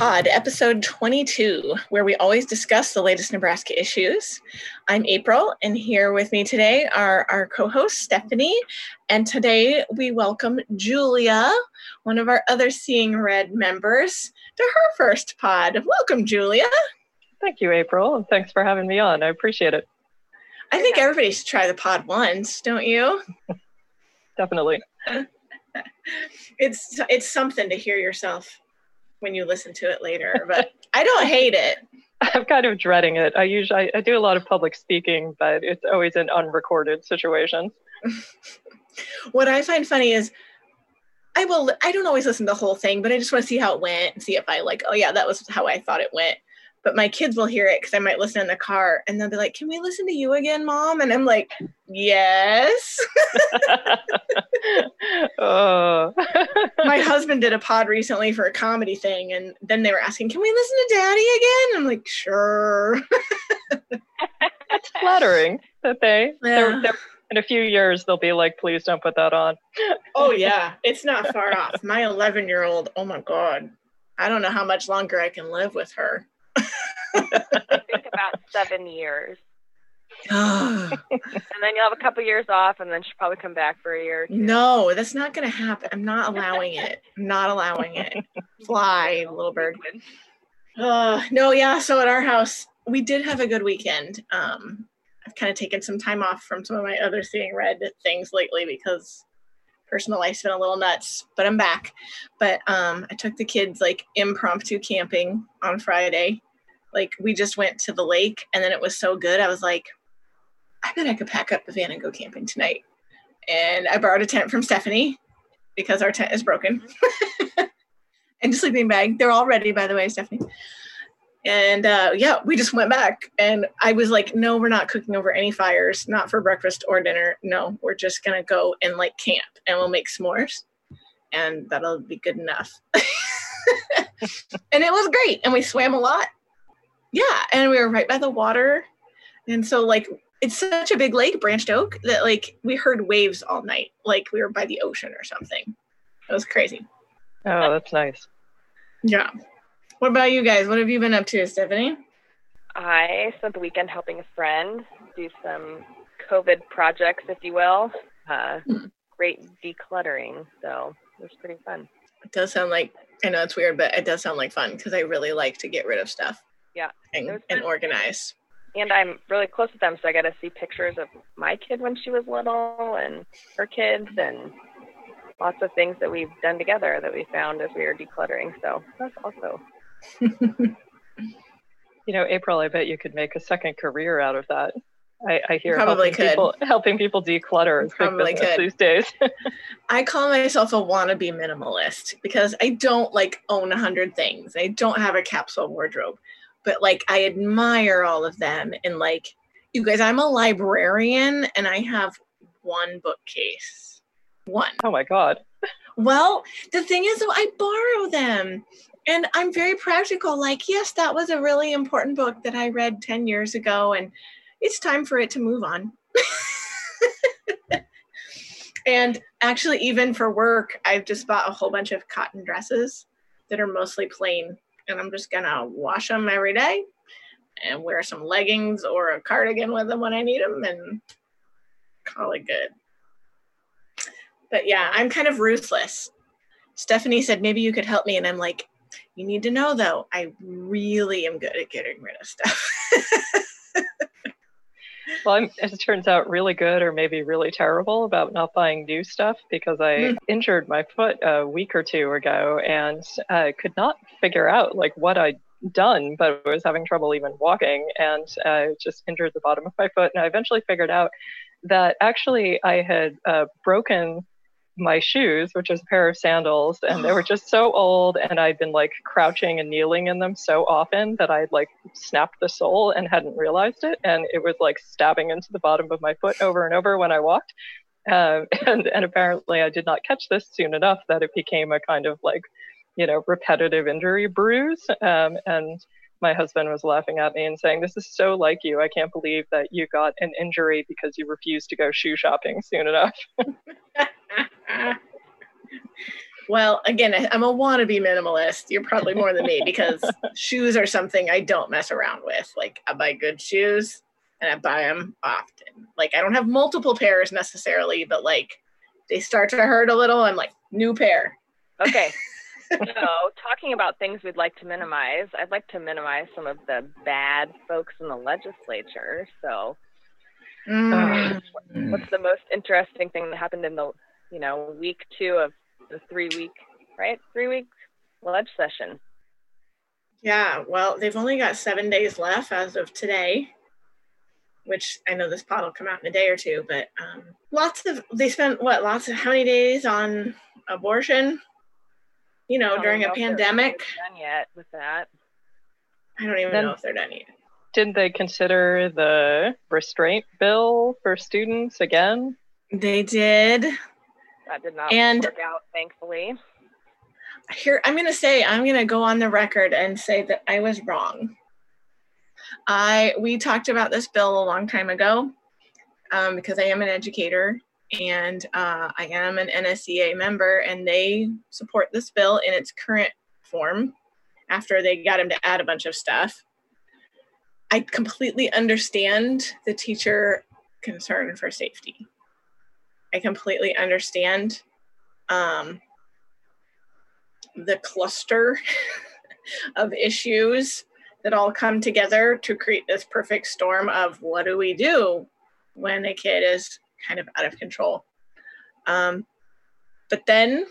Pod, episode 22, where we always discuss the latest Nebraska issues. I'm April, and here with me today are our co host, Stephanie. And today we welcome Julia, one of our other Seeing Red members, to her first pod. Welcome, Julia. Thank you, April, and thanks for having me on. I appreciate it. I think everybody should try the pod once, don't you? Definitely. it's it's something to hear yourself when you listen to it later, but I don't hate it. I'm kind of dreading it. I usually I, do a lot of public speaking, but it's always an unrecorded situation. what I find funny is I will I don't always listen to the whole thing, but I just want to see how it went and see if I like, oh yeah, that was how I thought it went but my kids will hear it because I might listen in the car and they'll be like, Can we listen to you again, mom? And I'm like, Yes. oh. My husband did a pod recently for a comedy thing, and then they were asking, Can we listen to daddy again? I'm like, Sure. It's flattering that they, yeah. they're, they're, in a few years, they'll be like, Please don't put that on. oh, yeah. It's not far off. My 11 year old, oh my God. I don't know how much longer I can live with her. I think about seven years. and then you'll have a couple years off, and then she'll probably come back for a year. No, that's not going to happen. I'm not allowing it. I'm not allowing it. Fly, little bird. Uh, no, yeah. So at our house, we did have a good weekend. Um, I've kind of taken some time off from some of my other seeing red things lately because personal life's been a little nuts, but I'm back. But um, I took the kids like impromptu camping on Friday. Like we just went to the lake and then it was so good. I was like, I bet I could pack up the van and go camping tonight. And I borrowed a tent from Stephanie because our tent is broken. and a sleeping bag. They're all ready, by the way, Stephanie. And uh, yeah, we just went back. And I was like, no, we're not cooking over any fires, not for breakfast or dinner. No, we're just going to go and like camp and we'll make s'mores. And that'll be good enough. and it was great. And we swam a lot. Yeah. And we were right by the water. And so, like, it's such a big lake, Branched Oak, that like we heard waves all night, like we were by the ocean or something. It was crazy. Oh, that's nice. Yeah. What about you guys? What have you been up to, Stephanie? I spent the weekend helping a friend do some COVID projects, if you will. Uh, hmm. Great decluttering. So it was pretty fun. It does sound like, I know it's weird, but it does sound like fun because I really like to get rid of stuff. Yeah. And, and organize. And I'm really close with them, so I got to see pictures of my kid when she was little and her kids and lots of things that we've done together that we found as we were decluttering. So that's also you know, April, I bet you could make a second career out of that. I, I hear probably helping could people, helping people declutter is probably could these days. I call myself a wannabe minimalist because I don't like own a hundred things. I don't have a capsule wardrobe, but like I admire all of them. And like you guys, I'm a librarian and I have one bookcase. One. Oh my god. Well, the thing is, I borrow them and I'm very practical. Like, yes, that was a really important book that I read 10 years ago, and it's time for it to move on. and actually, even for work, I've just bought a whole bunch of cotton dresses that are mostly plain, and I'm just gonna wash them every day and wear some leggings or a cardigan with them when I need them and call it good. But yeah, I'm kind of ruthless. Stephanie said, maybe you could help me. And I'm like, you need to know though, I really am good at getting rid of stuff. well, I'm, as it turns out, really good or maybe really terrible about not buying new stuff because I mm. injured my foot a week or two ago and uh, could not figure out like what I'd done, but I was having trouble even walking and uh, just injured the bottom of my foot. And I eventually figured out that actually I had uh, broken my shoes, which was a pair of sandals, and they were just so old, and I'd been like crouching and kneeling in them so often that I'd like snapped the sole and hadn't realized it, and it was like stabbing into the bottom of my foot over and over when I walked. Uh, and and apparently I did not catch this soon enough that it became a kind of like, you know, repetitive injury bruise. Um, and my husband was laughing at me and saying, This is so like you. I can't believe that you got an injury because you refused to go shoe shopping soon enough. Well, again, I'm a wannabe minimalist. You're probably more than me because shoes are something I don't mess around with. Like I buy good shoes and I buy them often. Like I don't have multiple pairs necessarily, but like they start to hurt a little. I'm like, new pair. Okay. so, talking about things we'd like to minimize, I'd like to minimize some of the bad folks in the legislature. So, Mm. what's the most interesting thing that happened in the, you know, week two of the three week, right? Three week ledge session. Yeah, well, they've only got seven days left as of today, which I know this pod will come out in a day or two, but um, lots of, they spent what, lots of, how many days on abortion? You know, during a know if they're pandemic. Done yet with that? I don't even Then- know if they're done yet. Didn't they consider the restraint bill for students again? They did. That did not And- work out, thankfully. Here, I'm going to say, I'm going to go on the record and say that I was wrong. I, we talked about this bill a long time ago um, because I am an educator and uh, I am an NSEA member, and they support this bill in its current form after they got him to add a bunch of stuff. I completely understand the teacher concern for safety. I completely understand um, the cluster of issues that all come together to create this perfect storm of what do we do when a kid is kind of out of control. Um, but then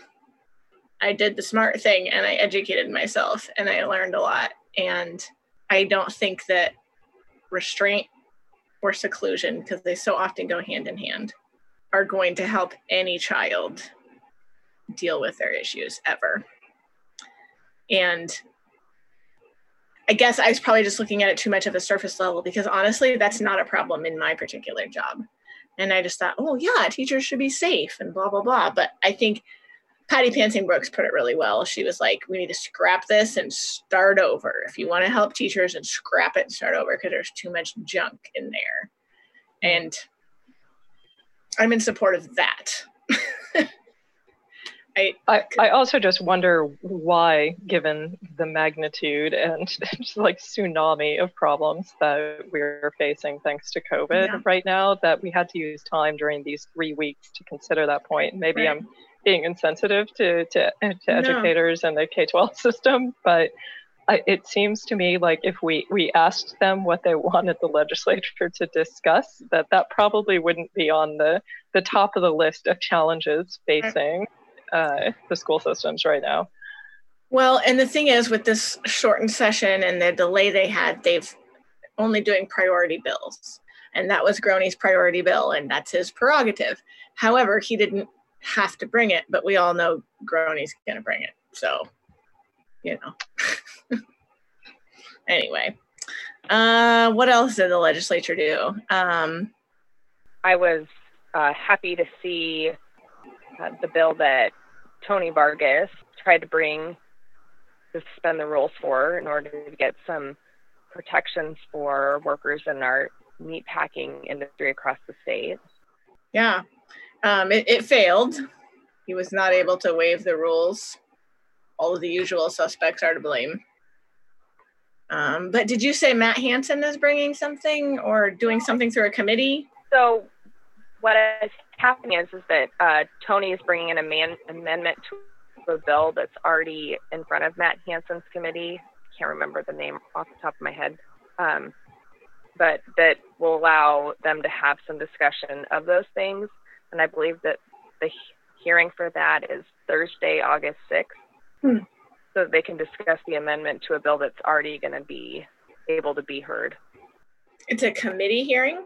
I did the smart thing and I educated myself and I learned a lot. And I don't think that restraint or seclusion, because they so often go hand in hand, are going to help any child deal with their issues ever. And I guess I was probably just looking at it too much of a surface level because honestly, that's not a problem in my particular job. And I just thought, oh, yeah, teachers should be safe and blah, blah, blah. But I think Patty Pansing Brooks put it really well. She was like, we need to scrap this and start over. If you want to help teachers and scrap it and start over because there's too much junk in there. Mm. And I'm in support of that. I, I, I also just wonder why, given the magnitude and just like tsunami of problems that we're facing thanks to COVID Yeah. right now, that we had to use time during these three weeks to consider that point. Maybe Right. I'm being insensitive to, to, to No. educators and the K 12 system, but I, it seems to me like if we, we asked them what they wanted the legislature to discuss, that that probably wouldn't be on the, the top of the list of challenges facing uh, the school systems right now. Well, and the thing is, with this shortened session and the delay they had, they've only doing priority bills. And that was Groene's priority bill, and that's his prerogative. However, he didn't have to bring it, but we all know Groene's going to bring it. So, you know. anyway, uh, what else did the legislature do? Um, I was uh, happy to see uh, the bill that Tony Vargas tried to bring to suspend the rules for in order to get some protections for workers in our meat packing industry across the state. yeah, um, it, it failed. He was not able to waive the rules. All of the usual suspects are to blame. Um, but did you say Matt Hansen is bringing something or doing something through a committee? So what is happening is, is that uh, Tony is bringing an aman- amendment to a bill that's already in front of Matt Hansen's committee. Can't remember the name off the top of my head. Um, but that will allow them to have some discussion of those things. And I believe that the he- hearing for that is Thursday, August 6th. Hmm. So that they can discuss the amendment to a bill that's already going to be able to be heard. It's a committee hearing.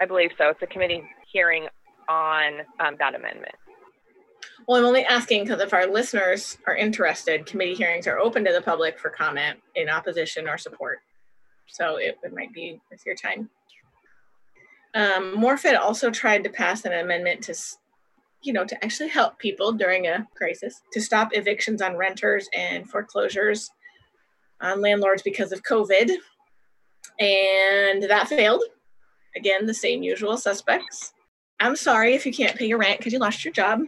I believe so. It's a committee hearing on um, that amendment. Well, I'm only asking because if our listeners are interested, committee hearings are open to the public for comment in opposition or support. So it, it might be worth your time. Um, Morfeld also tried to pass an amendment to, you know, to actually help people during a crisis to stop evictions on renters and foreclosures on landlords because of COVID. And that failed. Again, the same usual suspects. I'm sorry if you can't pay your rent because you lost your job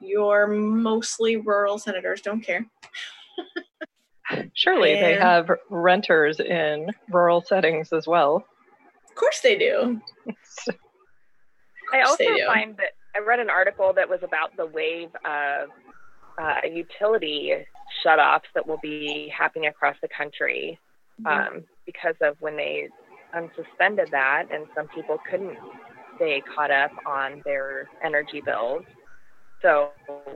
your mostly rural senators don't care. Surely they have renters in rural settings as well. Of course they do. I also find that I read an article that was about the wave of uh, utility shutoffs that will be happening across the country mm-hmm. um, because of when they unsuspended that, and some people couldn't stay caught up on their energy bills. So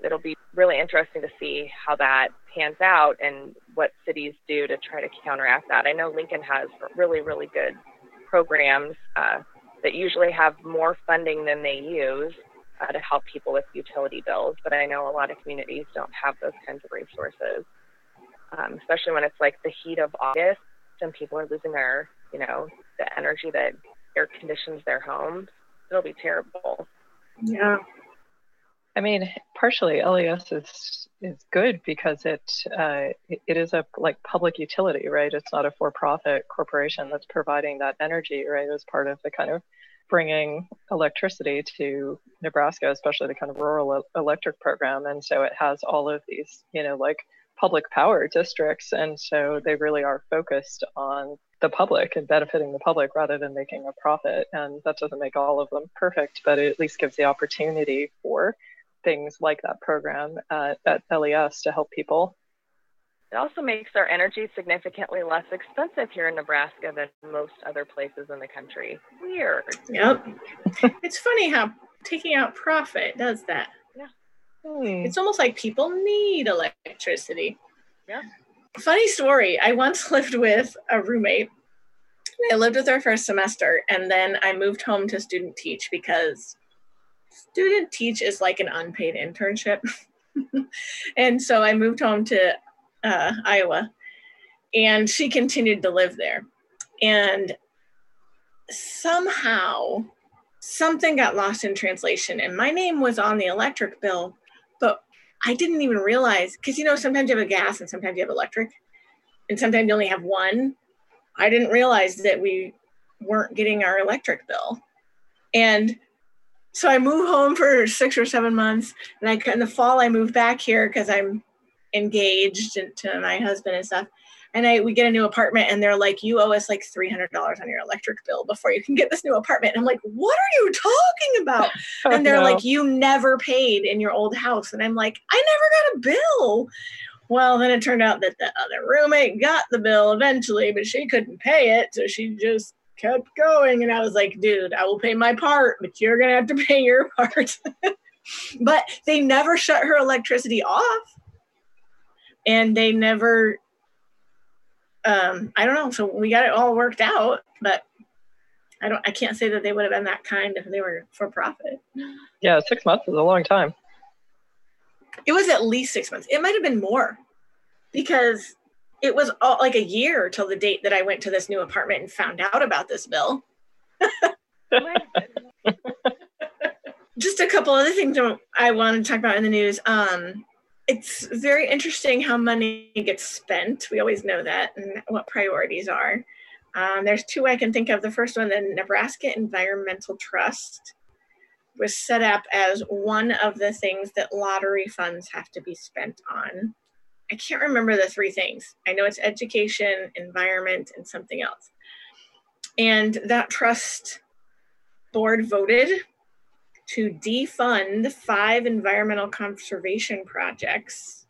it'll be really interesting to see how that pans out and what cities do to try to counteract that. I know Lincoln has really, really good programs uh, that usually have more funding than they use uh, to help people with utility bills, but I know a lot of communities don't have those kinds of resources, um, especially when it's like the heat of August and people are losing their, you know, the energy that air conditions their homes. It'll be terrible. Yeah. I mean, partially LES is is good because it uh, it is a like public utility, right? It's not a for-profit corporation that's providing that energy, right? As part of the kind of bringing electricity to Nebraska, especially the kind of rural electric program, and so it has all of these, you know, like public power districts, and so they really are focused on the public and benefiting the public rather than making a profit. And that doesn't make all of them perfect, but it at least gives the opportunity for things like that program at, at LES to help people. It also makes our energy significantly less expensive here in Nebraska than most other places in the country. Weird. Yep. it's funny how taking out profit does that. Hmm. It's almost like people need electricity. Yeah. Funny story. I once lived with a roommate. I lived with her first semester, and then I moved home to student teach because student teach is like an unpaid internship. and so I moved home to uh, Iowa, and she continued to live there. And somehow something got lost in translation, and my name was on the electric bill, I didn't even realize because you know sometimes you have a gas and sometimes you have electric, and sometimes you only have one. I didn't realize that we weren't getting our electric bill, and so I moved home for six or seven months, and I in the fall I moved back here because I'm engaged to my husband and stuff. And I we get a new apartment, and they're like, "You owe us like three hundred dollars on your electric bill before you can get this new apartment." And I'm like, "What are you talking about?" oh, and they're no. like, "You never paid in your old house," and I'm like, "I never got a bill." Well, then it turned out that the other roommate got the bill eventually, but she couldn't pay it, so she just kept going. And I was like, dude, I will pay my part, but you're going to have to pay your part. but they never shut her electricity off. And they never, um, I don't know. So we got it all worked out, but I don't, I can't say that they would have been that kind if they were for profit. Yeah, six months is a long time. It was at least six months. It might have been more because it was all, like a year till the date that I went to this new apartment and found out about this bill. Just a couple other things I wanted to talk about in the news. Um, it's very interesting how money gets spent. We always know that and what priorities are. Um, there's two I can think of. The first one, the Nebraska Environmental Trust, was set up as one of the things that lottery funds have to be spent on. I can't remember the three things. I know it's education, environment, and something else. And that trust board voted to defund five environmental conservation projects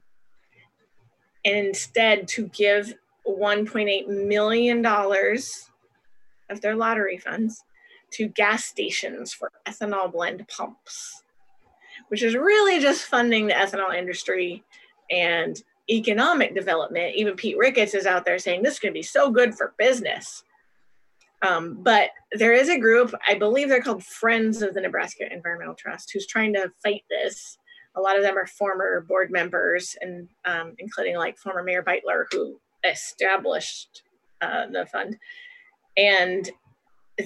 and instead to give $1.8 million of their lottery funds to gas stations for ethanol blend pumps, which is really just funding the ethanol industry and economic development. Even Pete Ricketts is out there saying this is going to be so good for business. Um, but there is a group, I believe they're called Friends of the Nebraska Environmental Trust, who's trying to fight this. A lot of them are former board members, and um, including like former Mayor Beutler, who established uh, the fund. And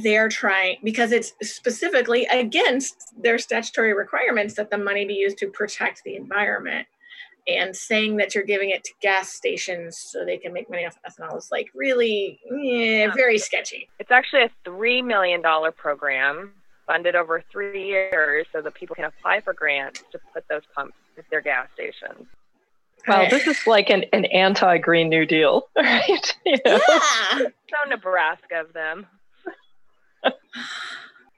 they're trying because it's specifically against their statutory requirements that the money be used to protect the environment and saying that you're giving it to gas stations so they can make money off ethanol is like really yeah, very sketchy. It's actually a $3 million program funded over three years so that people can apply for grants to put those pumps at their gas stations. Wow, this is like an, an anti Green New Deal, right? You know? Yeah. So Nebraska of them.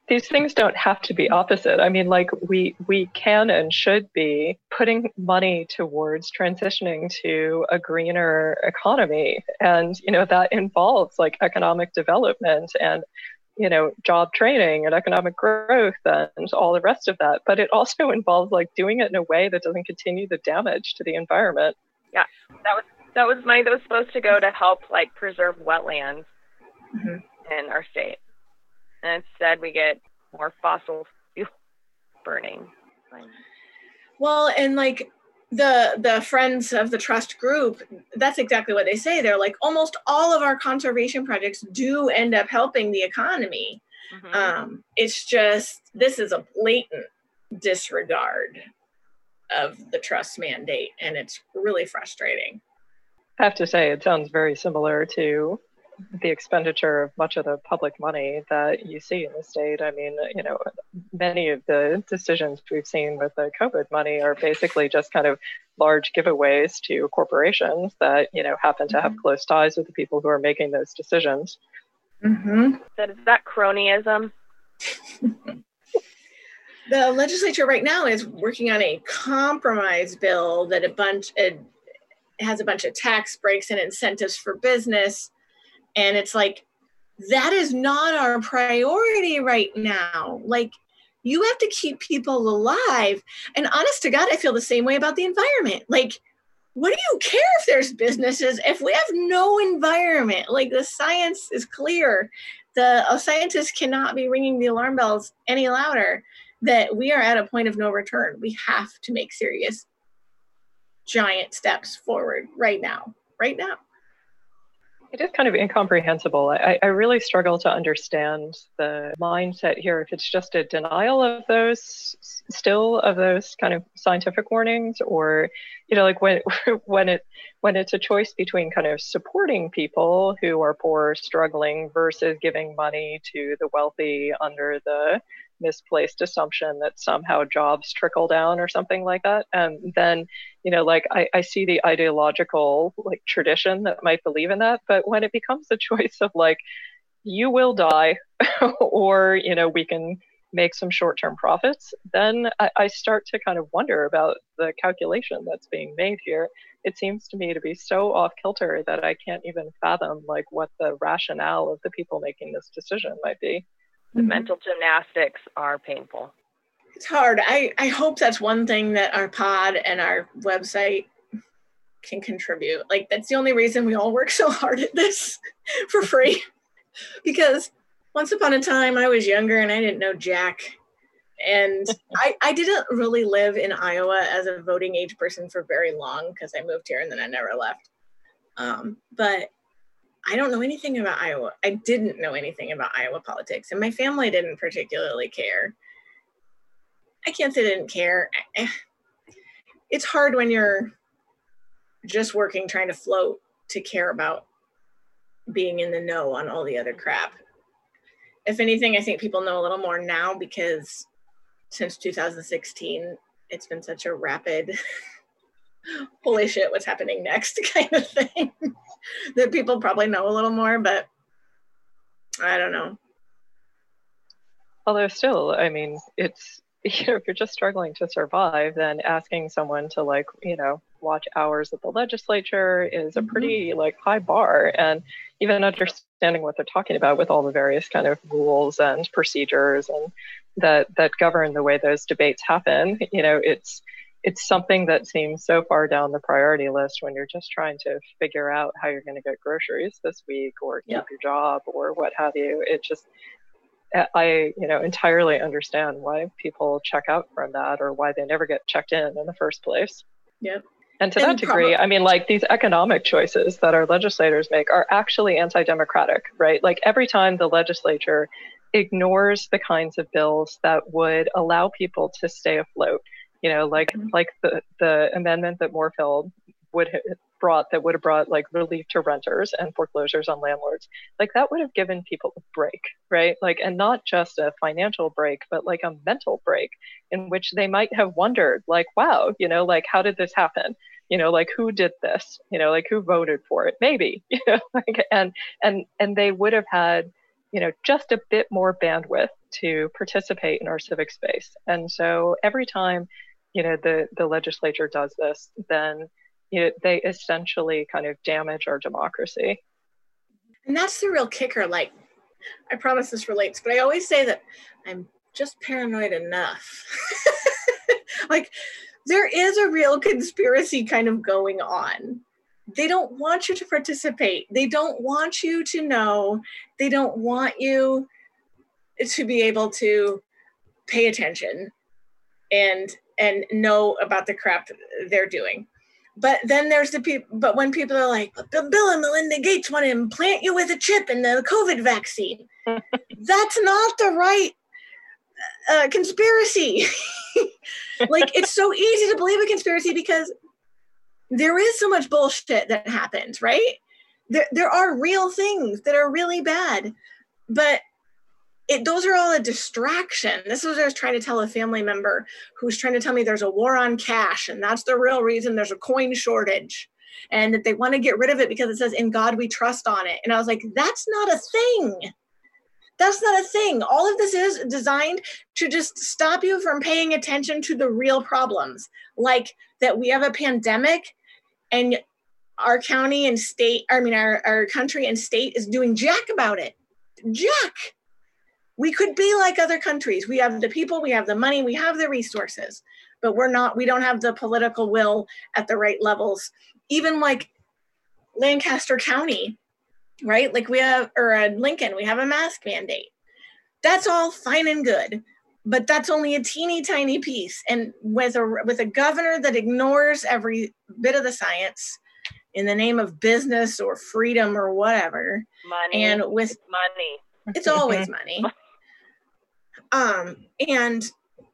These things don't have to be opposite. I mean, like we we can and should be putting money towards transitioning to a greener economy, and you know that involves like economic development and you know job training and economic growth and all the rest of that. But it also involves like doing it in a way that doesn't continue the damage to the environment. Yeah, that was that was money that was supposed to go to help like preserve wetlands Mhm. in our state, and instead we get more fossil fuel burning. Well, and like the the friends of the trust group, that's exactly what they say. They're like almost all of our conservation projects do end up helping the economy. Mhm. Um, it's just this is a blatant disregard of the trust mandate, and it's really frustrating. I have to say, it sounds very similar to the expenditure of much of the public money that you see in the state. I mean, you know, many of the decisions we've seen with the COVID money are basically just kind of large giveaways to corporations that, you know, happen to have close ties with the people who are making those decisions. Mm-hmm. That is that cronyism. The legislature right now is working on a compromise bill that a bunch it has a bunch of tax breaks and incentives for business, and it's like that is not our priority right now. Like you have to keep people alive, and honest to God, I feel the same way about the environment. Like, what do you care if there's businesses if we have no environment? Like the science is clear. The scientists cannot be ringing the alarm bells any louder that we are at a point of no return. We have to make serious, giant steps forward right now. Right now. It is kind of incomprehensible. I, I really struggle to understand the mindset here. If it's just a denial of those, still of those kind of scientific warnings, or you know, like when when it when it's a choice between kind of supporting people who are poor, struggling, versus giving money to the wealthy under the misplaced assumption that somehow jobs trickle down or something like that. And then, you know, like I, I see the ideological like tradition that might believe in that. But when it becomes a choice of like, you will die, or, you know, we can make some short term profits, then I, I start to kind of wonder about the calculation that's being made here. It seems to me to be so off kilter that I can't even fathom like what the rationale of the people making this decision might be. The mental gymnastics are painful. It's hard. I, I hope that's one thing that our pod and our website can contribute. Like that's the only reason we all work so hard at this for free. because once upon a time I was younger and I didn't know Jack. And I, I didn't really live in Iowa as a voting age person for very long because I moved here and then I never left. Um, but I don't know anything about Iowa. I didn't know anything about Iowa politics, and my family didn't particularly care. I can't say they didn't care. Eh, It's hard when you're just working, trying to float, to care about being in the know on all the other crap. If anything, I think people know a little more now because since 2016, it's been such a rapid, holy shit, what's happening next kind of thing that people probably know a little more, but I don't know. Although still, I mean, it's you know, if you're just struggling to survive, then asking someone to like, you know, watch hours at the legislature is a mm-hmm. pretty like high bar. And even understanding what they're talking about with all the various kind of rules and procedures and that that govern the way those debates happen, you know, it's it's something that seems so far down the priority list when you're just trying to figure out how you're going to get groceries this week or keep Yep. your job or what have you. It just I, you know, entirely understand why people check out from that or why they never get checked in in the first place. Yeah. And to And that degree, prob- I mean, like these economic choices that our legislators make are actually anti democratic, right? Like every time the legislature ignores the kinds of bills that would allow people to stay afloat, you know, like Mhm. like the, the amendment that Morfeld would ha- brought that would have brought like relief to renters and foreclosures on landlords, like that would have given people a break, right? Like, and not just a financial break, but like a mental break in which they might have wondered, like, wow, you know, like, how did this happen? You know, like who did this? You know, like who voted for it? Maybe, you know, like, and and and they would have had, you know, just a bit more bandwidth to participate in our civic space. And so every time, you know, the the legislature does this, then you know, they essentially kind of damage our democracy. And that's the real kicker. Like, I promise this relates, but I always say that I'm just paranoid enough. like, there is a real conspiracy kind of going on. They don't want you to participate. They don't want you to know. They don't want you to be able to pay attention and and know about the crap they're doing. But then there's the people, but when people are like, Bill and Melinda Gates want to implant you with a chip in the COVID vaccine, that's not the right uh, conspiracy. like, it's so easy to believe a conspiracy because there is so much bullshit that happens, right? There, there are real things that are really bad, but it, those are all a distraction. This is what I was trying to tell a family member who's trying to tell me there's a war on cash, and that's the real reason there's a coin shortage, and that they want to get rid of it because it says "In God We Trust" on it. And I was like, that's not a thing. That's not a thing. All of this is designed to just stop you from paying attention to the real problems, like that we have a pandemic, and our county and state, I mean, our, our country and state is doing jack about it. Jack we could be like other countries. We have the people, we have the money, we have the resources, but we're not, we don't have the political will at the right levels. Even like Lancaster County, right? Like we have, or uh, Lincoln, we have a mask mandate. That's all fine and good, but that's only a teeny tiny piece. And with a with a governor that ignores every bit of the science in the name of business or freedom or whatever, money and with money, it's always money. Um, and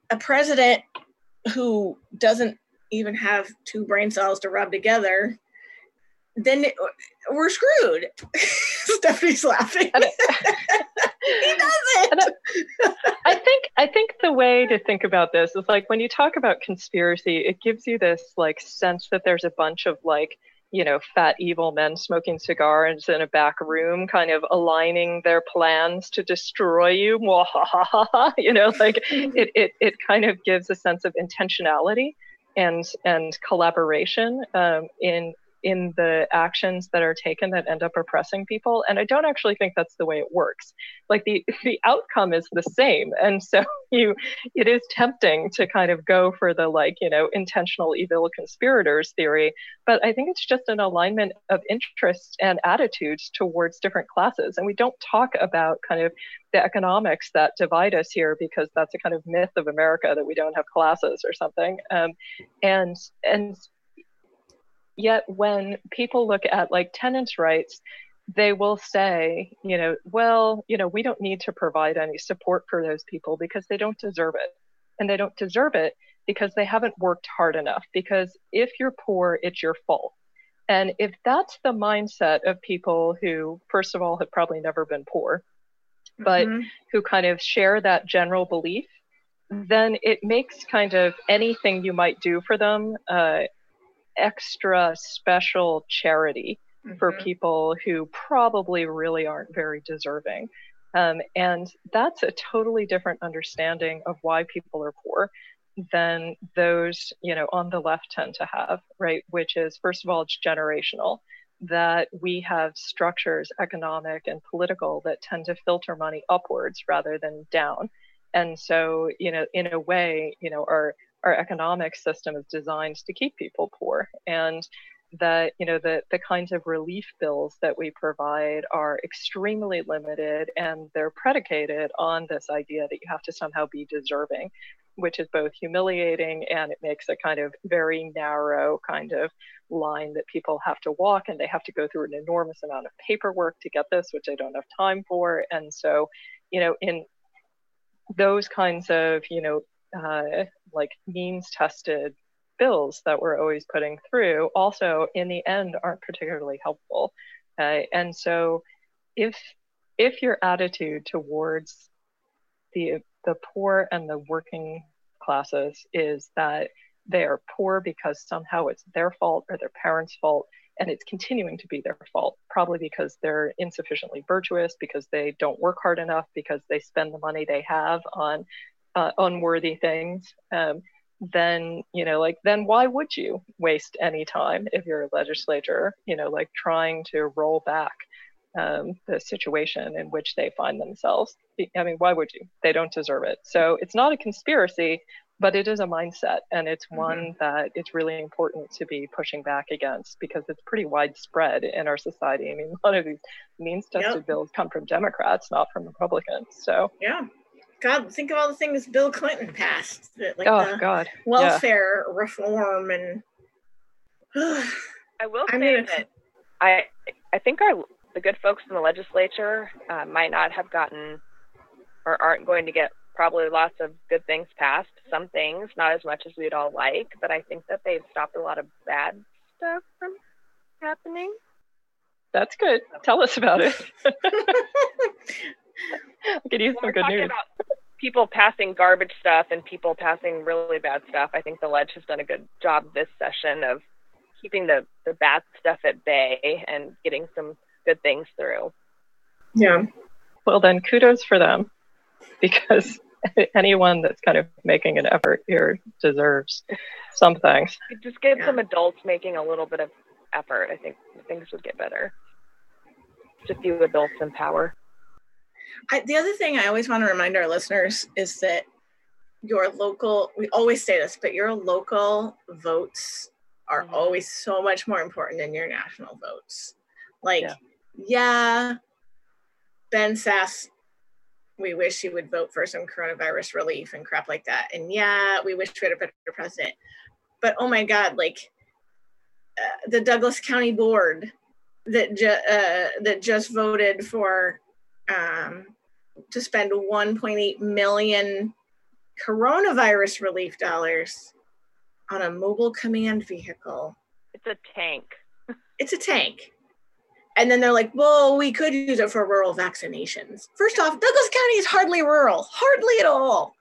a president who doesn't even have two brain cells to rub together, then we're screwed. Stephanie's laughing. he doesn't. I think I think the way to think about this is like when you talk about conspiracy, it gives you this like sense that there's a bunch of like you know, fat evil men smoking cigars in a back room, kind of aligning their plans to destroy you. you know, like it, it, it kind of gives a sense of intentionality and and collaboration um, in in the actions that are taken that end up oppressing people and i don't actually think that's the way it works. Like the the outcome is the same and so you it is tempting to kind of go for the like you know intentional evil conspirators theory but i think it's just an alignment of interests and attitudes towards different classes and we don't talk about kind of the economics that divide us here because that's a kind of myth of america that we don't have classes or something um, and and Yet when people look at like tenants' rights, they will say, you know, well, you know, we don't need to provide any support for those people because they don't deserve it. And they don't deserve it because they haven't worked hard enough. Because if you're poor, it's your fault. And if that's the mindset of people who, first of all, have probably never been poor, but mm-hmm. who kind of share that general belief, then it makes kind of anything you might do for them uh, extra special charity mm-hmm. for people who probably really aren't very deserving. Um, and that's a totally different understanding of why people are poor than those, you know, on the left tend to have, right? Which is, first of all, it's generational that we have structures, economic and political, that tend to filter money upwards rather than down. And so, you know, in a way, you know, our our economic system is designed to keep people poor and that you know the the kinds of relief bills that we provide are extremely limited and they're predicated on this idea that you have to somehow be deserving which is both humiliating and it makes a kind of very narrow kind of line that people have to walk and they have to go through an enormous amount of paperwork to get this which they don't have time for. And so you know in those kinds of you know uh, like means tested bills that we're always putting through also in the end aren't particularly helpful. Uh, and so if if your attitude towards the the poor and the working classes is that they are poor because somehow it's their fault or their parents' fault and it's continuing to be their fault probably because they're insufficiently virtuous because they don't work hard enough because they spend the money they have on uh, unworthy things um, then you know like then why would you waste any time if you're a legislator you know like trying to roll back um, the situation in which they find themselves? I mean why would you? They don't deserve it. So it's not a conspiracy but it is a mindset and it's mm-hmm. one that it's really important to be pushing back against because it's pretty widespread in our society. I mean a lot of these means tested yep. bills come from democrats not from republicans. So yeah god think of all the things bill clinton passed like oh god welfare yeah. reform and i will say gonna... that i i think our the good folks in the legislature uh, might not have gotten or aren't going to get probably lots of good things passed. Some things, not as much as we'd all like, but I think that they've stopped a lot of bad stuff from happening. That's good. Tell us about it. I could use some good news. people passing garbage stuff and people passing really bad stuff. I think the ledge has done a good job this session of keeping the, the bad stuff at bay and getting some good things through. Yeah. Well, then kudos for them because anyone that's kind of making an effort here deserves some thanks. Just get yeah. some adults making a little bit of effort. I think things would get better. Just a few adults in power. I, the other thing I always want to remind our listeners is that your local, we always say this, but your local votes are mm-hmm. always so much more important than your national votes. Like, yeah, yeah Ben Sasse we wish he would vote for some coronavirus relief and crap like that. And yeah, we wish we had a better president. But oh my God, like uh, the Douglas County Board that ju- uh, that just voted for um, to spend 1.8 million coronavirus relief dollars on a mobile command vehicle. It's a tank. it's a tank. And then they're like, well, we could use it for rural vaccinations. First off, Douglas County is hardly rural, hardly at all.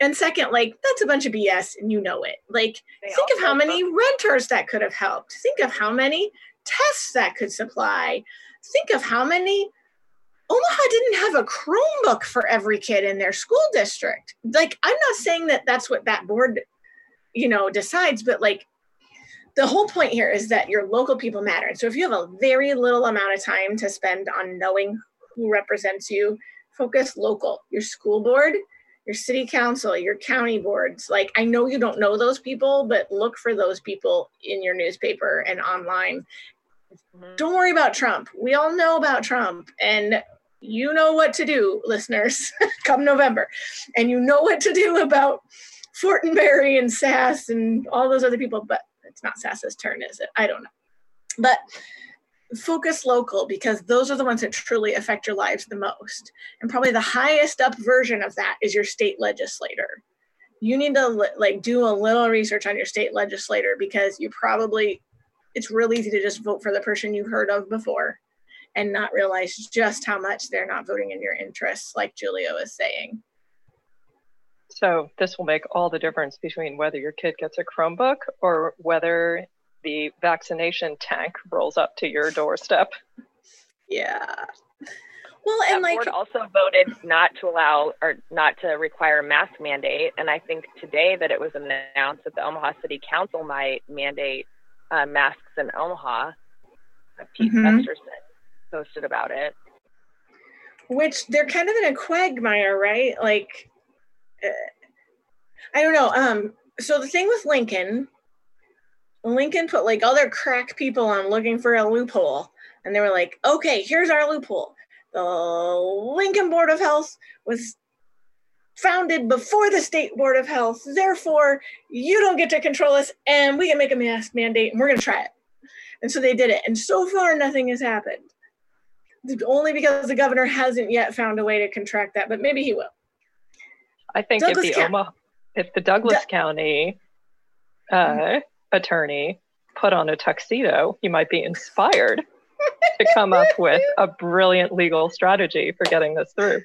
And second, like, that's a bunch of BS and you know it. Like, they think of how many renters that could have helped. Think of how many tests that could supply. Think of how many Omaha didn't have a Chromebook for every kid in their school district. Like, I'm not saying that that's what that board, you know, decides, but like, the whole point here is that your local people matter. And so if you have a very little amount of time to spend on knowing who represents you, focus local, your school board, your city council, your county boards. Like I know you don't know those people, but look for those people in your newspaper and online. Don't worry about Trump. We all know about Trump and you know what to do, listeners, come November. And you know what to do about Fortenberry and Sasse and all those other people, but it's not Sasse's turn, is it? I don't know. But focus local because those are the ones that truly affect your lives the most. And probably the highest up version of that is your state legislator. You need to like do a little research on your state legislator because you probably it's really easy to just vote for the person you heard of before and not realize just how much they're not voting in your interests like Julia was saying. So this will make all the difference between whether your kid gets a Chromebook or whether the vaccination tank rolls up to your doorstep. Yeah. Well, and that like board also voted not to allow or not to require a mask mandate, and I think today that it was announced that the Omaha City Council might mandate uh, masks in Omaha. Pete mm-hmm. Posted about it. Which they're kind of in a quagmire, right? Like I don't know. Um, so the thing with Lincoln, Lincoln put like all their crack people on looking for a loophole, and they were like, "Okay, here's our loophole. The Lincoln Board of Health was founded before the state board of health. Therefore, you don't get to control us, and we can make a mask mandate, and we're going to try it." And so they did it, and so far nothing has happened. Only because the governor hasn't yet found a way to contract that, but maybe he will. I think Douglas if the Omaha, if the Douglas County uh, attorney put on a tuxedo, he might be inspired to come up with a brilliant legal strategy for getting this through.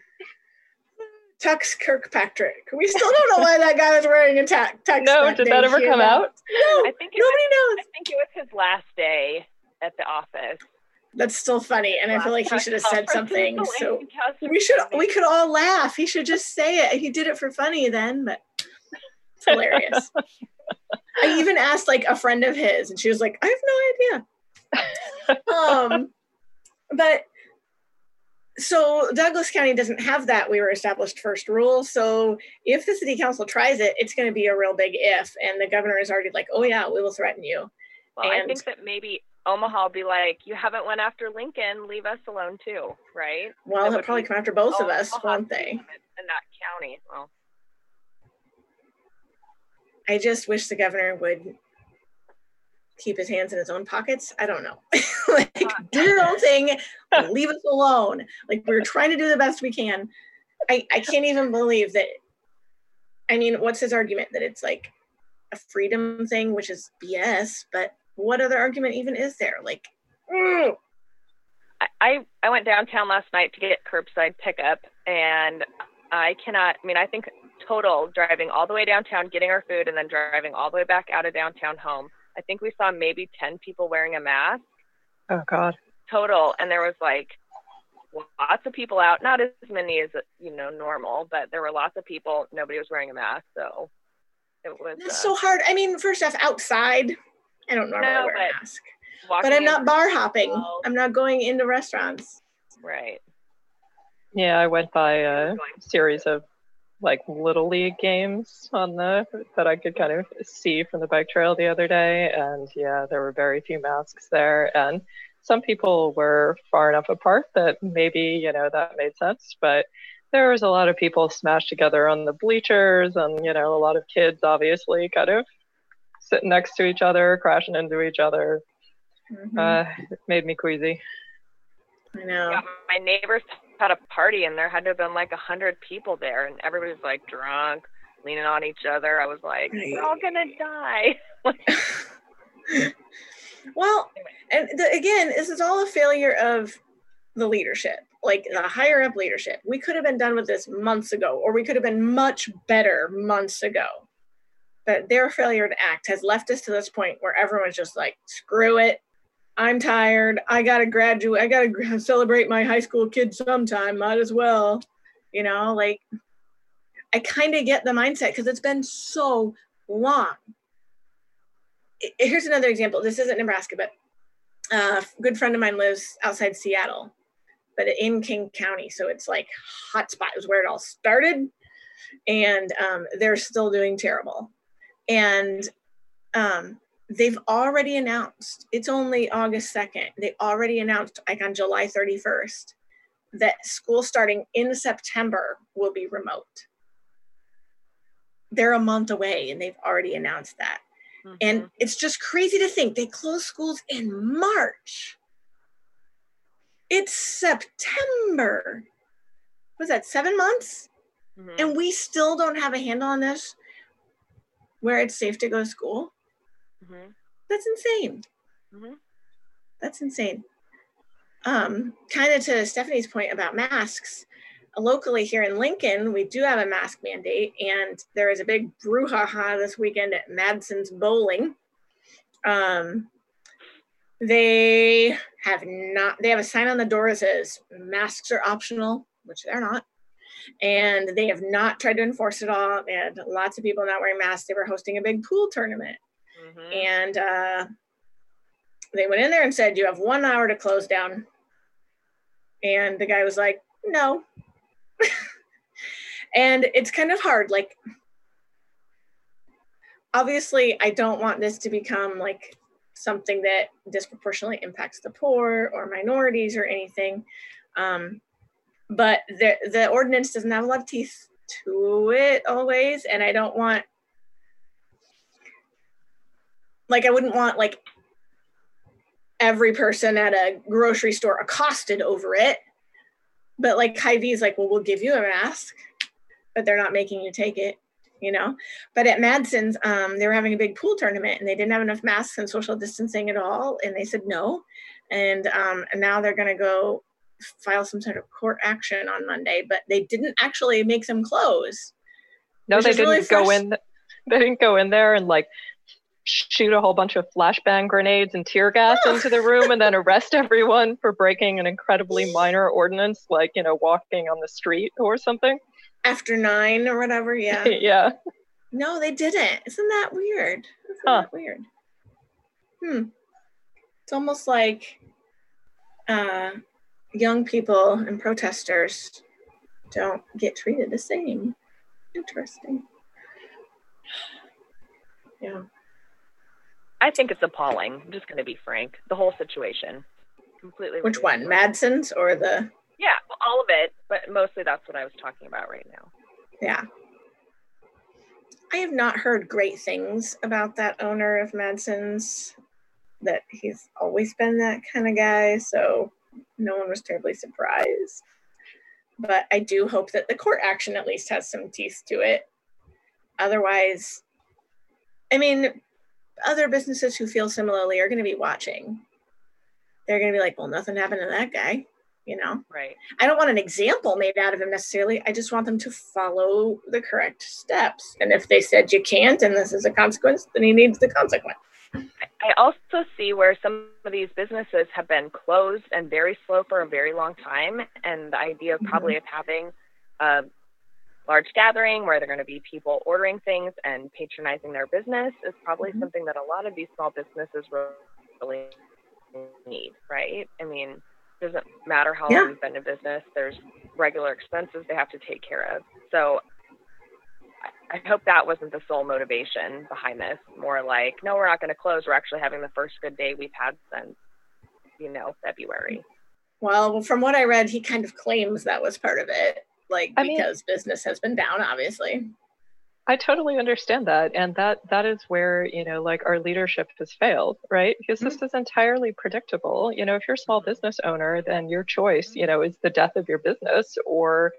Tux Kirkpatrick. We still don't know why that guy was wearing a tux. tux No, that did day, that ever come know? out? No, I think nobody was, knows. I think it was his last day at the office. That's still funny, and I feel like he should have said something. So we should we could all laugh. He should just say it. He did it for funny then, but it's hilarious. I even asked like a friend of his, and she was like, "I have no idea." um, but so Douglas County doesn't have that. We were established first rule. So if the city council tries it, it's going to be a real big if, and the governor is already like, "Oh yeah, we will threaten you." Well, I think that maybe Omaha will be like, you haven't went after Lincoln, leave us alone too, right? Well, he'll probably come after both of us, won't they? and that county. Well, I just wish the governor would keep his hands in his own pockets. I don't know. like, do your own thing, leave us alone. Like, we're trying to do the best we can. I, I can't even believe that. I mean, what's his argument? That it's like a freedom thing, which is BS, but what other argument even is there? Like, mm, I, I I went downtown last night to get curbside pickup, and I cannot. I mean, I think total driving all the way downtown, getting our food, and then driving all the way back out of downtown home. I think we saw maybe ten people wearing a mask Oh God. total, and there was like lots of people out. Not as many as you know normal, but there were lots of people. Nobody was wearing a mask, so it was. that's uh, so hard. I mean, first off, outside, I don't normally No, wear a but mask, but I'm not bar hopping. Well- I'm not going into restaurants. right. Yeah, I went by a series of like little league games on the that I could kind of see from the bike trail the other day, and yeah, there were very few masks there, and some people were far enough apart that maybe you know that made sense, but there was a lot of people smashed together on the bleachers, and you know a lot of kids obviously kind of sitting next to each other, crashing into each other. Mhm. Uh, it made me queasy. I know. Yeah, my neighbors had a party and there had to have been like a hundred people there and everybody was like drunk, leaning on each other. I was like, we're all gonna die. well, and the, again, this is all a failure of the leadership, like the higher up leadership. We could have been done with this months ago, or we could have been much better months ago. But their failure to act has left us to this point where everyone's just like, screw it. I'm tired. I gotta graduate. I gotta gra- celebrate my high school kid sometime. Might as well. You know, like I kind of get the mindset because it's been so long. Here's another example. This isn't Nebraska, but uh, a good friend of mine lives outside Seattle, but in King County. So it's like hot spot is where it all started. And um, they're still doing terrible. And um, they've already announced, it's only August 2nd. They already announced, like on July 31st, that school starting in September will be remote. They're a month away and they've already announced that. And it's just crazy to think they closed schools in March. It's September. Was that seven months? Mhm. And we still don't have a handle on this where it's safe to go to school. Mhm. That's insane. Mhm. That's insane. Um, kind of to Stephanie's point about masks, locally here in Lincoln, we do have a mask mandate, and there is a big brouhaha this weekend at Madsen's Bowling. Um, they have not, they have a sign on the door that says masks are optional, which they're not. And they have not tried to enforce it all. They had lots of people not wearing masks. They were hosting a big pool tournament Mhm. and uh, they went in there and said you have one hour to close down and the guy was like no and it's kind of hard like obviously i don't want this to become like something that disproportionately impacts the poor or minorities or anything um, but the, the ordinance doesn't have a lot of teeth to it always and i don't want like I wouldn't want like every person at a grocery store accosted over it. But like Hy-Vee is like, well, we'll give you a mask, but they're not making you take it. you know. But at Madsen's, um, they were having a big pool tournament and they didn't have enough masks and social distancing at all, and they said no. And um, and now they're going to go file some sort of court action on Monday, but they didn't actually make them close. No, they didn't really go in. They didn't go in there and like shoot a whole bunch of flashbang grenades and tear gas into the room and then arrest everyone for breaking an incredibly minor ordinance like you know walking on the street or something after nine or whatever yeah yeah no they didn't isn't that weird isn't huh. that weird hmm it's almost like uh young people and protesters don't get treated the same interesting yeah I think it's appalling. I'm just going to be frank. The whole situation, completely. Which one, Madsen's or the? Yeah, all of it, but mostly that's what I was talking about right now. Yeah. I have not heard great things about that owner of Madsen's. That he's always been that kind of guy, so no one was terribly surprised. But I do hope that the court action at least has some teeth to it. Otherwise, I mean, other businesses who feel similarly are going to be watching. They're going to be like, well, nothing happened to that guy, you know? Right. I don't want an example made out of him necessarily. I just want them to follow the correct steps. And if they said you can't and this is a consequence, then he needs the consequence. I also see where some of these businesses have been closed and very slow for a very long time. And the idea mm-hmm. probably of having a large gathering where they're going to be people ordering things and patronizing their business is probably mm-hmm. something that a lot of these small businesses really need, right? I mean, it doesn't matter how yeah. long you've been in business, there's regular expenses they have to take care of. So I, I hope that wasn't the sole motivation behind this. More like, no, we're not going to close. We're actually having the first good day we've had since, you know, February. Well, from what I read, he kind of claims that was part of it like I because mean, business has been down obviously i totally understand that and that that is where you know like our leadership has failed right because mm-hmm. this is entirely predictable you know if you're a small business owner then your choice you know is the death of your business or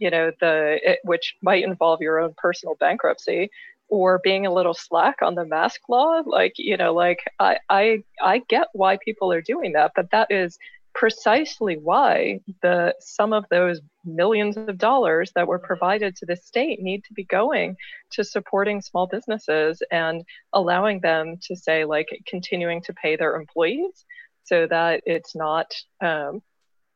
you know the it, which might involve your own personal bankruptcy or being a little slack on the mask law. Like you know like i i i get why people are doing that but that is precisely why the some of those millions of dollars that were provided to the state need to be going to supporting small businesses and allowing them to say like continuing to pay their employees so that it's not um,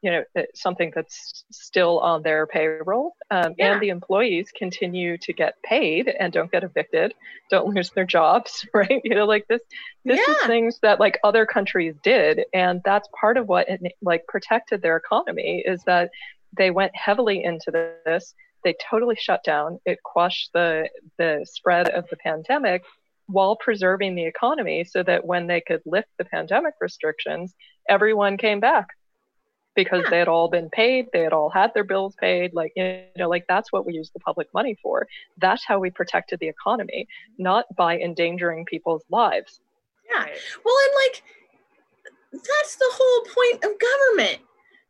you know something that's still on their payroll um, yeah. and the employees continue to get paid and don't get evicted don't lose their jobs right you know like this this yeah. is things that like other countries did and that's part of what it, like protected their economy is that they went heavily into this they totally shut down it quashed the the spread of the pandemic while preserving the economy so that when they could lift the pandemic restrictions everyone came back because yeah. they had all been paid they had all had their bills paid like you know like that's what we use the public money for. That's how we protected the economy not by endangering people's lives. Yeah. Well and like that's the whole point of government.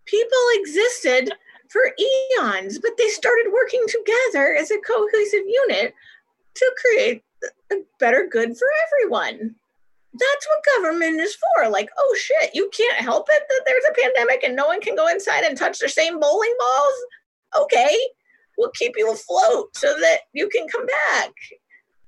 People existed for eons but they started working together as a cohesive unit to create a better good for everyone that's what government is for. Like, oh shit, you can't help it that there's a pandemic and no one can go inside and touch their same bowling balls. Okay, we'll keep you afloat so that you can come back.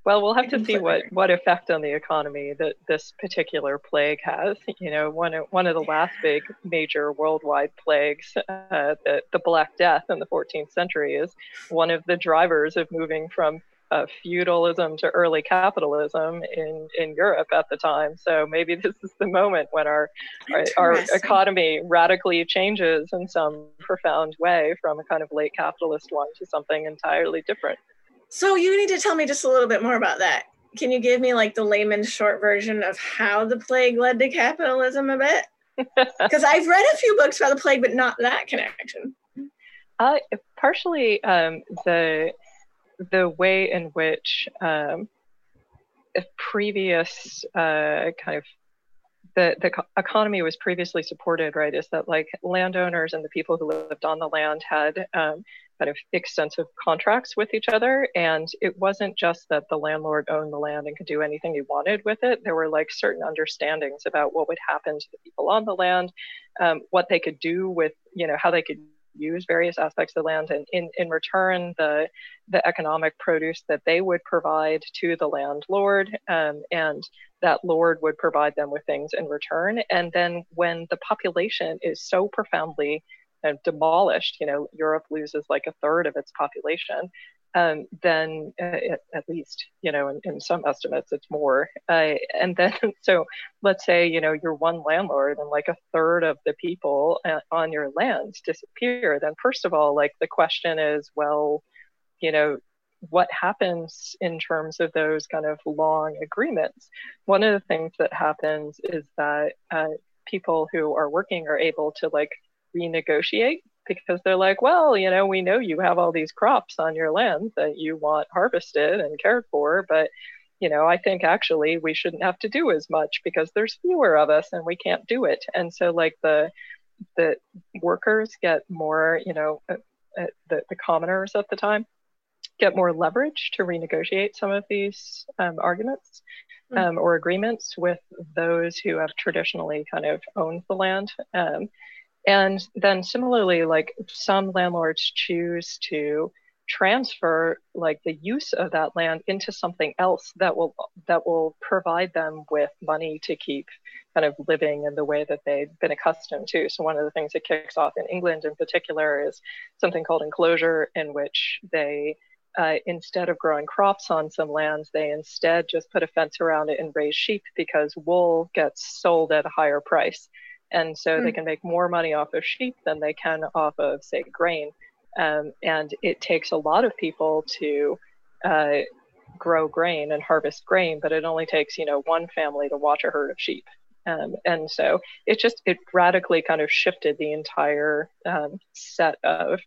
Well, we'll have to see what, what effect on the economy that this particular plague has. You know, one of, one of the last big major worldwide plagues, uh, the, the Black Death in the 14th century, is one of the drivers of moving from uh, feudalism to early capitalism in, in Europe at the time. So maybe this is the moment when our, our, our economy radically changes in some profound way from a kind of late capitalist one to something entirely different. So you need to tell me just a little bit more about that. Can you give me like the layman's short version of how the plague led to capitalism a bit? Because I've read a few books about the plague, but not that connection. Uh, partially, um, the the way in which um, previous uh, kind of the, the economy was previously supported, right, is that like landowners and the people who lived on the land had um, kind of extensive contracts with each other. And it wasn't just that the landlord owned the land and could do anything he wanted with it. There were like certain understandings about what would happen to the people on the land, um, what they could do with, you know, how they could use various aspects of the land and in, in return the the economic produce that they would provide to the landlord um, and that lord would provide them with things in return. And then when the population is so profoundly uh, demolished you know europe loses like a third of its population um, then uh, at least you know in, in some estimates it's more. Uh, and then so let's say you know you're one landlord and like a third of the people uh, on your lands disappear then first of all like the question is well you know what happens in terms of those kind of long agreements? One of the things that happens is that uh, people who are working are able to like renegotiate because they're like, well, you know, we know you have all these crops on your land that you want harvested and cared for, but you know, I think actually we shouldn't have to do as much because there's fewer of us and we can't do it. And so like the the workers get more, you know, uh, uh, the, the commoners at the time get more leverage to renegotiate some of these um, arguments hmm. um, or agreements with those who have traditionally kind of owned the land. Um, and then similarly, like some landlords choose to transfer like the use of that land into something else that will that will provide them with money to keep kind of living in the way that they've been accustomed to. So one of the things that kicks off in england in particular is something called enclosure in which they uh, instead of growing crops on some lands they instead just put a fence around it and raise sheep because wool gets sold at a higher price and so mm. they hmm. can make more money off of sheep than they can off of say grain um, and it takes a lot of people to uh, grow grain and harvest grain but it only takes you know one family to watch a herd of sheep um, and so it just it radically kind of shifted the entire um, set of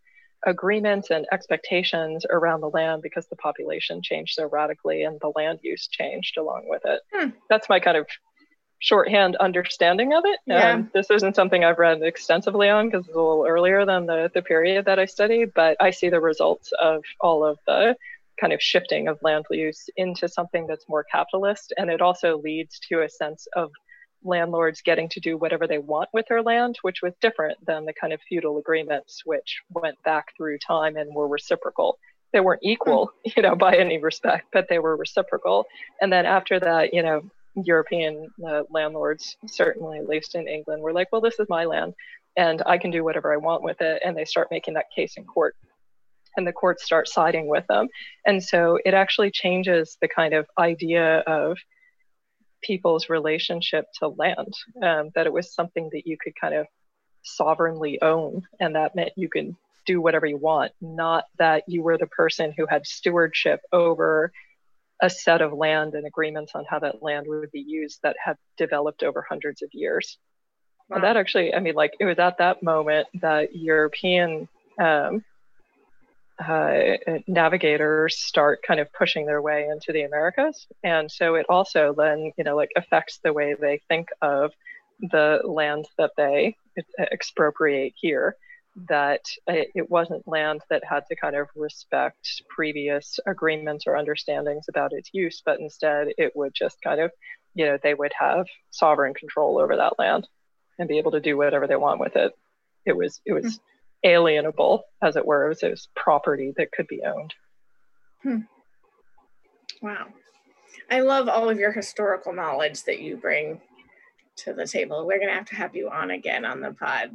agreements and expectations around the land because the population changed so radically and the land use changed along with it. Hmm. That's my kind of shorthand understanding of it. Yeah. Um, this isn't something I've read extensively on because it's a little earlier than the, the period that I studied, but I see the results of all of the kind of shifting of land use into something that's more capitalist. And it also leads to a sense of landlords getting to do whatever they want with their land, which was different than the kind of feudal agreements, which went back through time and were reciprocal. They weren't equal, hmm. you know, by any respect, but they were reciprocal. And then after that, you know, European uh, landlords, certainly at least in England, were like, well, this is my land and I can do whatever I want with it. And they start making that case in court and the courts start siding with them. And so it actually changes the kind of idea of people's relationship to land, um, that it was something that you could kind of sovereignly own. And that meant you could do whatever you want, not that you were the person who had stewardship over a set of land and agreements on how that land would be used that have developed over hundreds of years. Wow. And that actually, I mean, like it was at that moment that European um, uh, navigators start kind of pushing their way into the Americas. And so it also then, you know, like affects the way they think of the land that they expropriate here that it wasn't land that had to kind of respect previous agreements or understandings about its use, but instead it would just kind of, you know, they would have sovereign control over that land and be able to do whatever they want with it. It was it was hmm. alienable, as it were. It was, it was property that could be owned. Hmm. Wow. I love all of your historical knowledge that you bring to the table. We're going to have to have you on again on the pod.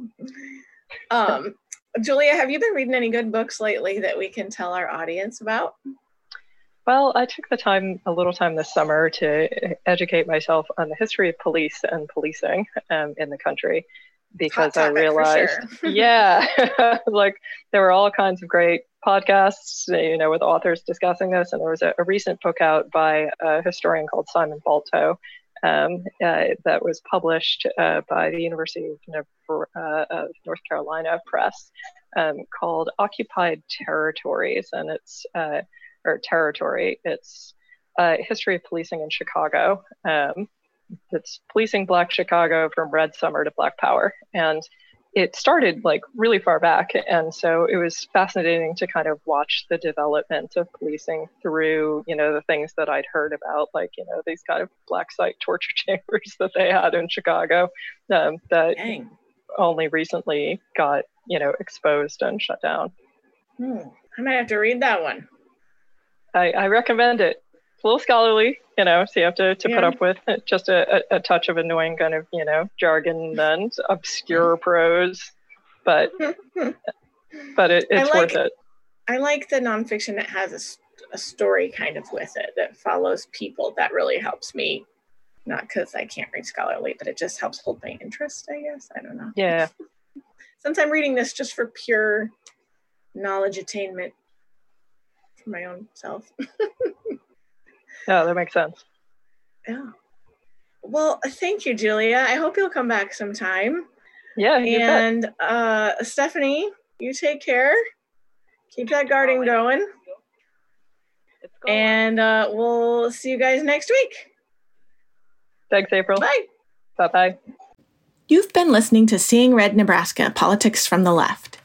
Um, Julia, have you been reading any good books lately that we can tell our audience about? Well, I took the time, a little time this summer, to educate myself on the history of police and policing um, in the country because I realized, sure. yeah, like there were all kinds of great podcasts, you know, with authors discussing this. And there was a, a recent book out by a historian called Simon Balto um, uh, that was published uh, by the University of, uh, of North Carolina Press um, called Occupied Territories, and it's uh, or territory. It's a history of policing in Chicago. Um, it's policing Black Chicago from Red Summer to Black Power, and it started like really far back. And so it was fascinating to kind of watch the development of policing through, you know, the things that I'd heard about, like, you know, these kind of black site torture chambers that they had in Chicago um, that Dang. only recently got, you know, exposed and shut down. Hmm. I might have to read that one. I, I recommend it. A little scholarly, you know, so you have to, to yeah. put up with just a, a, a, touch of annoying kind of, you know, jargon and obscure prose, but but it, it's like, worth it. I like the nonfiction that has a, a story kind of with it that follows people. That really helps me. Not because I can't read scholarly, but it just helps hold my interest, I guess. I don't know. Yeah. Since I'm reading this just for pure knowledge attainment for my own self. Yeah, that makes sense. Yeah. Well, thank you, Julia. I hope you'll come back sometime. Yeah. and uh, Stephanie, you take care. Keep that guarding going. going. And uh, we'll see you guys next week. Thanks, April. Bye. Bye bye. You've been listening to Seeing Red Nebraska Politics from the Left.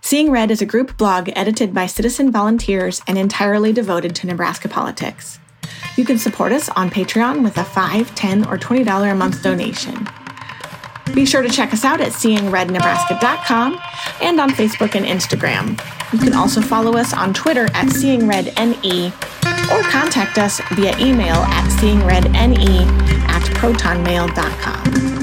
Seeing Red is a group blog edited by citizen volunteers and entirely devoted to Nebraska politics. You can support us on Patreon with a $5, $10, or $20 a month donation. Be sure to check us out at seeingrednebraska.com and on Facebook and Instagram. You can also follow us on Twitter at seeingredne or contact us via email at seeingredne at protonmail.com.